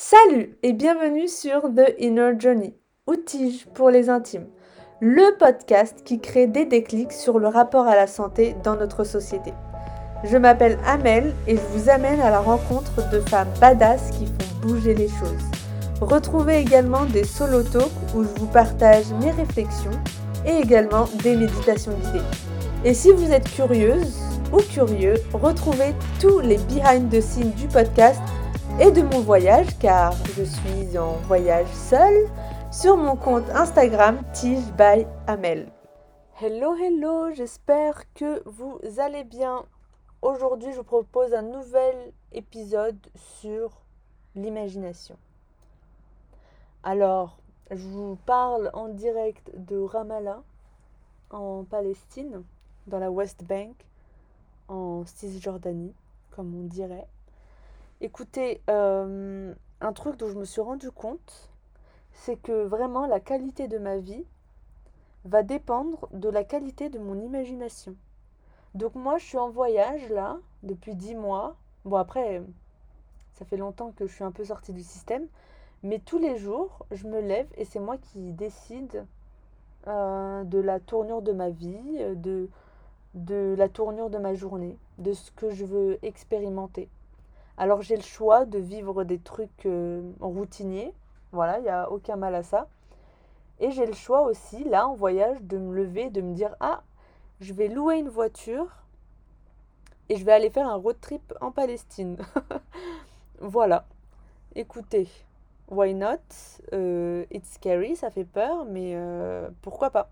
Salut et bienvenue sur The Inner Journey, outige pour les intimes, le podcast qui crée des déclics sur le rapport à la santé dans notre société. Je m'appelle Amel et je vous amène à la rencontre de femmes badass qui font bouger les choses. Retrouvez également des solo talks où je vous partage mes réflexions et également des méditations guidées. Et si vous êtes curieuse ou curieux, retrouvez tous les behind the scenes du podcast et de mon voyage car je suis en voyage seule sur mon compte Instagram Tige by Amel. Hello hello, j'espère que vous allez bien. Aujourd'hui, je vous propose un nouvel épisode sur l'imagination. Alors, je vous parle en direct de Ramallah en Palestine, dans la West Bank, en Cisjordanie, comme on dirait. Écoutez, euh, un truc dont je me suis rendu compte, c'est que vraiment la qualité de ma vie va dépendre de la qualité de mon imagination. Donc moi, je suis en voyage là, depuis dix mois. Bon, après, ça fait longtemps que je suis un peu sortie du système. Mais tous les jours, je me lève et c'est moi qui décide euh, de la tournure de ma vie, de, de la tournure de ma journée, de ce que je veux expérimenter. Alors j'ai le choix de vivre des trucs euh, routiniers, voilà, il n'y a aucun mal à ça. Et j'ai le choix aussi, là, en voyage, de me lever, de me dire, ah, je vais louer une voiture et je vais aller faire un road trip en Palestine. voilà. Écoutez, why not? Euh, It's scary, ça fait peur, mais euh, pourquoi pas?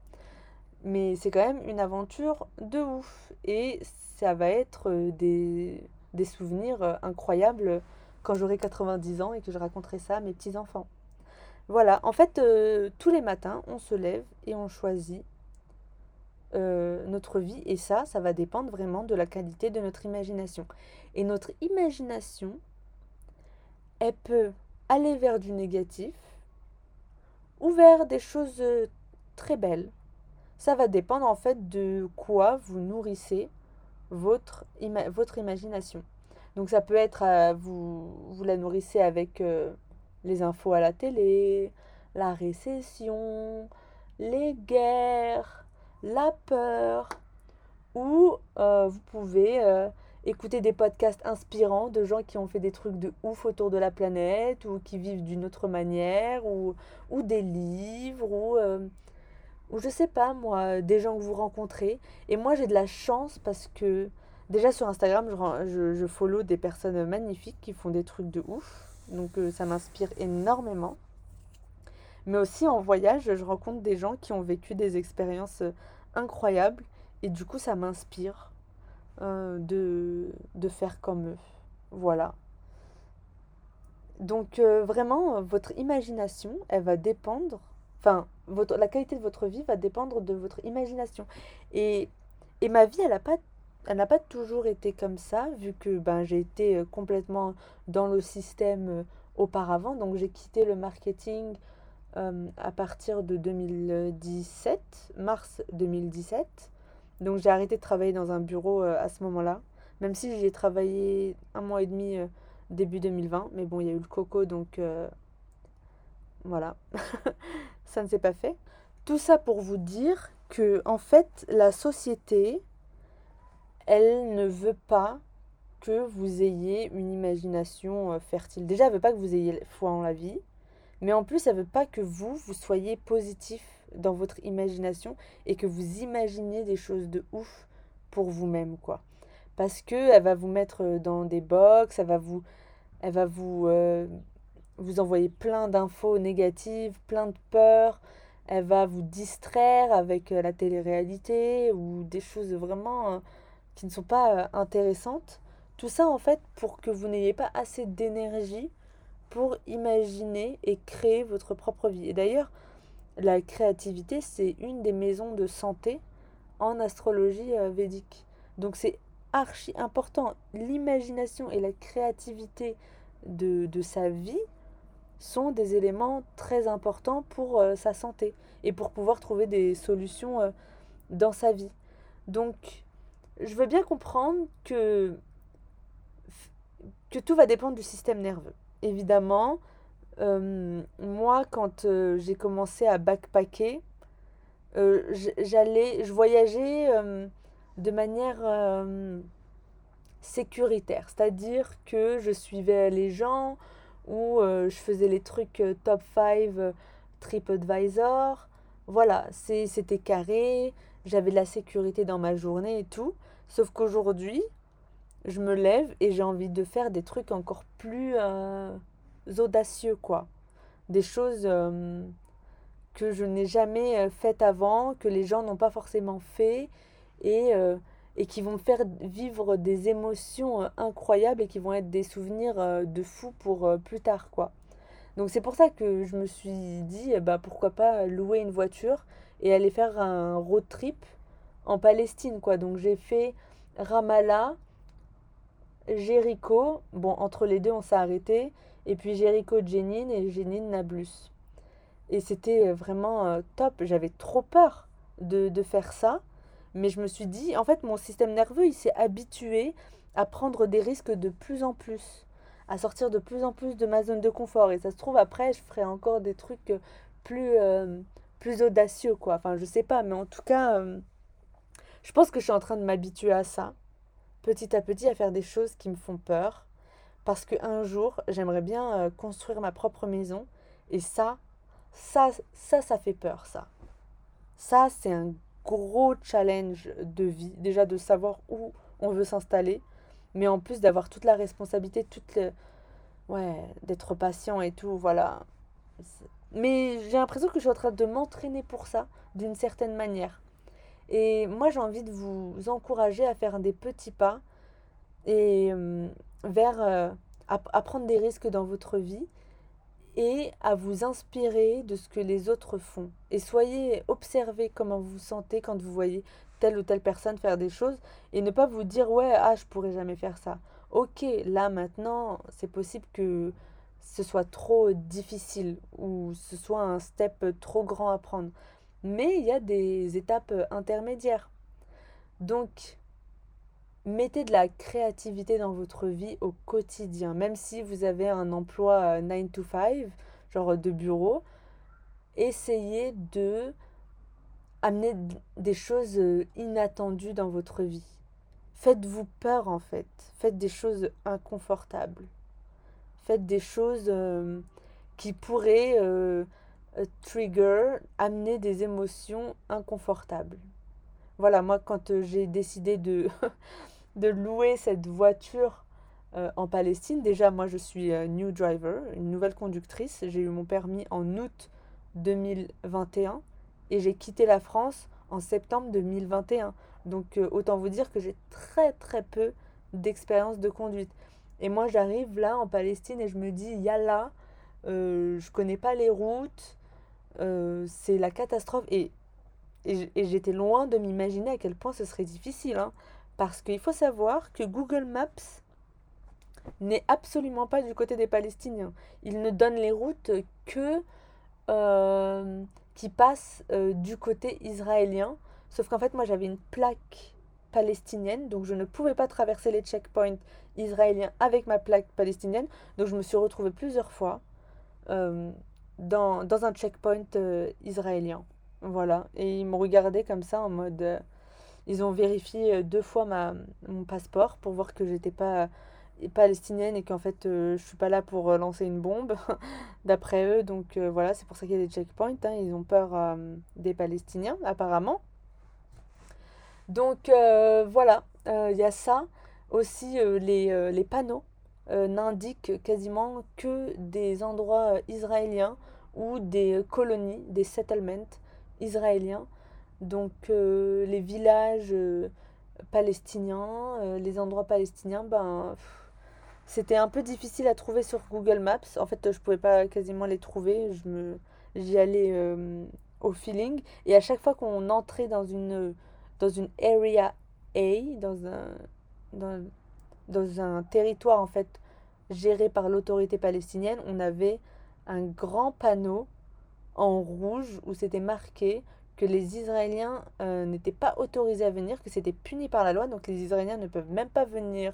Mais c'est quand même une aventure de ouf. Et ça va être des des souvenirs euh, incroyables quand j'aurai 90 ans et que je raconterai ça à mes petits-enfants. Voilà, en fait, euh, tous les matins, on se lève et on choisit euh, notre vie. Et ça, ça va dépendre vraiment de la qualité de notre imagination. Et notre imagination, elle peut aller vers du négatif ou vers des choses très belles. Ça va dépendre en fait de quoi vous nourrissez votre, votre imagination. Donc ça peut être, euh, vous, vous la nourrissez avec euh, les infos à la télé, la récession, les guerres, la peur, ou euh, vous pouvez écouter des podcasts inspirants de gens qui ont fait des trucs de ouf autour de la planète, ou qui vivent d'une autre manière, ou, ou des livres, ou ou je sais pas moi, des gens que vous rencontrez. Et moi j'ai de la chance parce que déjà sur Instagram, je, je, follow des personnes magnifiques qui font des trucs de ouf. Donc euh, ça m'inspire énormément. Mais aussi en voyage, je rencontre des gens qui ont vécu des expériences euh, incroyables. Et du coup, ça m'inspire euh, de, de faire comme eux. Voilà. Donc vraiment, votre imagination, elle va dépendre Enfin, votre, la qualité de votre vie va dépendre de votre imagination. Et, et ma vie, elle n'a pas, elle n'a pas toujours été comme ça, vu que ben, j'ai été euh, complètement dans le système euh, auparavant. Donc j'ai quitté le marketing euh, à partir de 2017, mars 2017. Donc j'ai arrêté de travailler dans un bureau à ce moment-là, même si j'ai travaillé un mois et demi début 2020. Mais bon, il y a eu le coco, donc voilà. ça ne s'est pas fait. Tout ça pour vous dire que, en fait, la société, elle ne veut pas que vous ayez une imagination euh, fertile. Déjà, elle veut pas que vous ayez foi en la vie, mais en plus, elle veut pas que vous, vous soyez positif dans votre imagination et que vous imaginiez des choses de ouf pour vous-même, quoi. Parce que elle va vous mettre euh, dans des box, elle va vous, elle va vous euh, vous envoyer plein d'infos négatives, plein de peurs. Elle va vous distraire avec euh, la télé-réalité ou des choses vraiment euh, qui ne sont pas euh, intéressantes. Tout ça en fait pour que vous n'ayez pas assez d'énergie pour imaginer et créer votre propre vie. Et d'ailleurs, la créativité, c'est une des maisons de santé en astrologie védique. Donc c'est archi important. L'imagination et la créativité de, de sa vie sont des éléments très importants pour euh, sa santé et pour pouvoir trouver des solutions euh, dans sa vie. Donc, je veux bien comprendre que, que tout va dépendre du système nerveux. Évidemment, euh, moi, quand j'ai commencé à backpacker, je voyageais de manière sécuritaire, c'est-à-dire que je suivais les gens ou euh, je faisais les trucs euh, top 5 euh, TripAdvisor. Voilà, c'était carré, j'avais de la sécurité dans ma journée et tout. Sauf qu'aujourd'hui, je me lève et j'ai envie de faire des trucs encore plus audacieux, quoi. Des choses que je n'ai jamais faites avant, que les gens n'ont pas forcément fait et, et qui vont me faire vivre des émotions euh, incroyables et qui vont être des souvenirs euh, de fou pour euh, plus tard, quoi. Donc c'est pour ça que je me suis dit, bah, pourquoi pas louer une voiture et aller faire un road trip en Palestine, quoi. Donc j'ai fait Ramallah, Jéricho, bon, entre les deux, on s'est arrêté, et puis Jéricho, Jenin et Jenin, Nablus. Et c'était vraiment top. J'avais trop peur de, de faire ça, mais je me suis dit, en fait, mon système nerveux, il s'est habitué à prendre des risques de plus en plus, à sortir de plus en plus de ma zone de confort. Et ça se trouve, après, je ferai encore des trucs euh, plus, euh, plus audacieux, quoi. Enfin, je sais pas, mais en tout cas, euh, je pense que je suis en train de m'habituer à ça, petit à petit, à faire des choses qui me font peur parce qu'un jour, j'aimerais bien construire ma propre maison. Et ça, ça, ça, ça fait peur, ça. Ça, c'est un gros challenge de vie. Déjà de savoir où on veut s'installer, mais en plus d'avoir toute la responsabilité, toute le... Ouais, d'être patient et tout, voilà. Mais j'ai l'impression que je suis en train de m'entraîner pour ça, d'une certaine manière. Et moi, j'ai envie de vous encourager à faire des petits pas et euh, vers euh, à prendre des risques dans votre vie et à vous inspirer de ce que les autres font. Et soyez, observez comment vous vous sentez quand vous voyez telle ou telle personne faire des choses et ne pas vous dire ouais, ah, je pourrais jamais faire ça. Ok, là maintenant, c'est possible que ce soit trop difficile ou ce soit un step trop grand à prendre. Mais il y a des étapes intermédiaires. Donc, Mettez de la créativité dans votre vie au quotidien, même si vous avez un emploi euh, 9 to 5, genre de bureau, essayez de amener des choses euh, inattendues dans votre vie. Faites-vous peur en fait, faites des choses inconfortables, faites des choses euh, qui pourraient euh, euh, trigger, amener des émotions inconfortables. Voilà, moi quand euh, j'ai décidé de de louer cette voiture euh, en Palestine. Déjà, moi, je suis euh, new driver, une nouvelle conductrice. J'ai eu mon permis en août 2021 et j'ai quitté la France en septembre 2021. Donc, euh, autant vous dire que j'ai très très peu d'expérience de conduite. Et moi, j'arrive là en Palestine et je me dis, yallah, euh, je connais pas les routes, c'est la catastrophe. Et et j'étais loin de m'imaginer à quel point ce serait difficile, hein. Parce qu'il faut savoir que Google Maps n'est absolument pas du côté des Palestiniens. Il ne donne les routes que euh, qui passent euh, du côté israélien. Sauf qu'en fait, moi, j'avais une plaque palestinienne, donc je ne pouvais pas traverser les checkpoints israéliens avec ma plaque palestinienne. Donc je me suis retrouvée plusieurs fois euh, dans, dans un checkpoint israélien. Voilà. Et ils m'ont regardé comme ça en mode... euh, ils ont vérifié euh, deux fois ma, mon passeport pour voir que j'étais pas palestinienne et qu'en fait euh, je suis pas là pour euh, lancer une bombe, d'après eux. Donc euh, voilà, c'est pour ça qu'il y a des checkpoints. hein. Ils ont peur euh, des Palestiniens, apparemment. Donc euh, voilà, euh, il y a ça. Aussi, euh, les, euh, les panneaux euh, n'indiquent quasiment que des endroits euh, israéliens ou des euh, colonies, des settlements israéliens. Donc euh, les villages euh, palestiniens, euh, les endroits palestiniens, ben c'était un peu difficile à trouver sur Google Maps. En fait, je pouvais pas quasiment les trouver. Je me, j'y allais au feeling. Et à chaque fois qu'on entrait dans une, dans une area A, dans un, dans, dans un territoire en fait géré par l'autorité palestinienne, on avait un grand panneau en rouge où c'était marqué que les Israéliens euh, n'étaient pas autorisés à venir, que c'était puni par la loi, donc les Israéliens ne peuvent même pas venir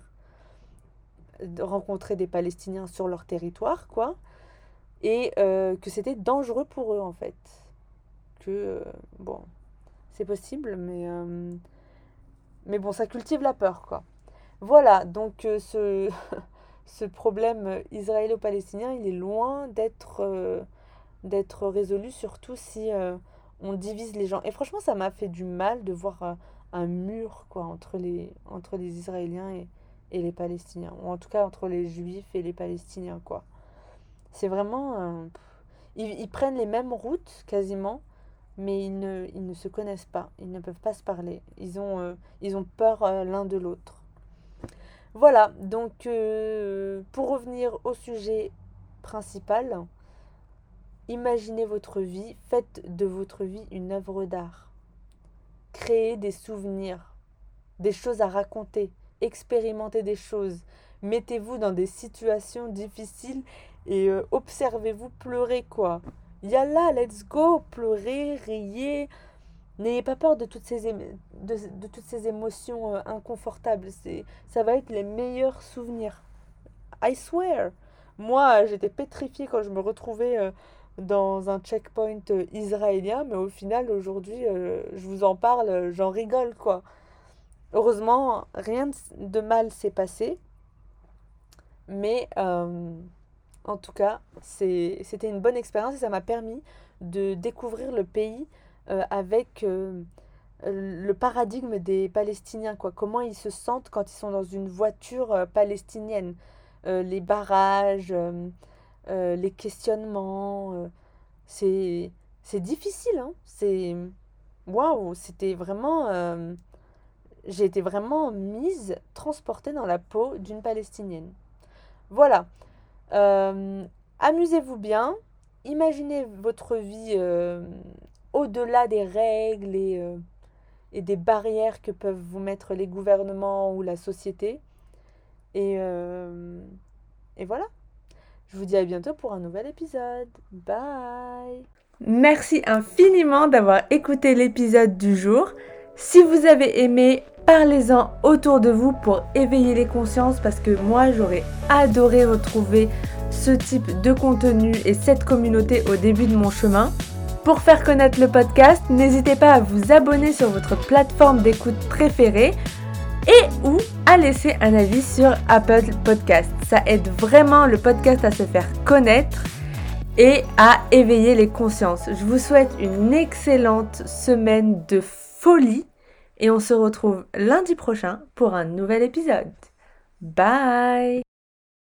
rencontrer des Palestiniens sur leur territoire, quoi. et euh, que c'était dangereux pour eux en fait. Que, euh, bon, c'est possible, mais, mais bon, ça cultive la peur quoi. Voilà, donc ce, ce problème israélo-palestinien, il est loin d'être d'être résolu, surtout si on divise les gens. Et franchement, ça m'a fait du mal de voir un mur quoi, entre, les, entre les Israéliens et, les Palestiniens, ou en tout cas entre les Juifs et les Palestiniens. quoi. C'est vraiment... ils, prennent les mêmes routes quasiment, mais ils ne, ils se connaissent pas, ils ne peuvent pas se parler, ils ont, euh, ils peur euh, l'un de l'autre. Voilà, donc euh, pour revenir au sujet principal, imaginez votre vie, faites de votre vie une œuvre d'art. Créez des souvenirs, des choses à raconter, expérimentez des choses, mettez-vous dans des situations difficiles et euh, observez-vous pleurer quoi. Yalla, let's go, pleurez, riez. N'ayez pas peur de toutes ces, de, toutes ces émotions euh, inconfortables. Ça va être les meilleurs souvenirs. I swear. Moi, j'étais pétrifiée quand je me retrouvais euh, dans un checkpoint israélien, mais au final, aujourd'hui, je vous en parle, j'en rigole, quoi. Heureusement, rien de mal s'est passé. Mais euh, en tout cas, c'était une bonne expérience et ça m'a permis de découvrir le pays euh, avec euh, le paradigme des Palestiniens. Quoi. Comment ils se sentent quand ils sont dans une voiture palestinienne. les barrages, les questionnements. c'est difficile. Hein c'est waouh, c'était vraiment j'ai été vraiment mise, transportée dans la peau d'une Palestinienne. Voilà. Euh, amusez-vous bien. Imaginez votre vie euh, au-delà des règles et, euh, et, des barrières que peuvent vous mettre les gouvernements ou la société. Et, et voilà. Je vous dis à bientôt pour un nouvel épisode. Bye. Merci infiniment d'avoir écouté l'épisode du jour. Si vous avez aimé, Parlez-en autour de vous pour éveiller les consciences parce que moi j'aurais adoré retrouver ce type de contenu et cette communauté au début de mon chemin. Pour faire connaître le podcast, n'hésitez pas à vous abonner sur votre plateforme d'écoute préférée et ou à laisser un avis sur Apple Podcast. Ça aide vraiment le podcast à se faire connaître et à éveiller les consciences. Je vous souhaite une excellente semaine de folie et on se retrouve lundi prochain pour un nouvel épisode. Bye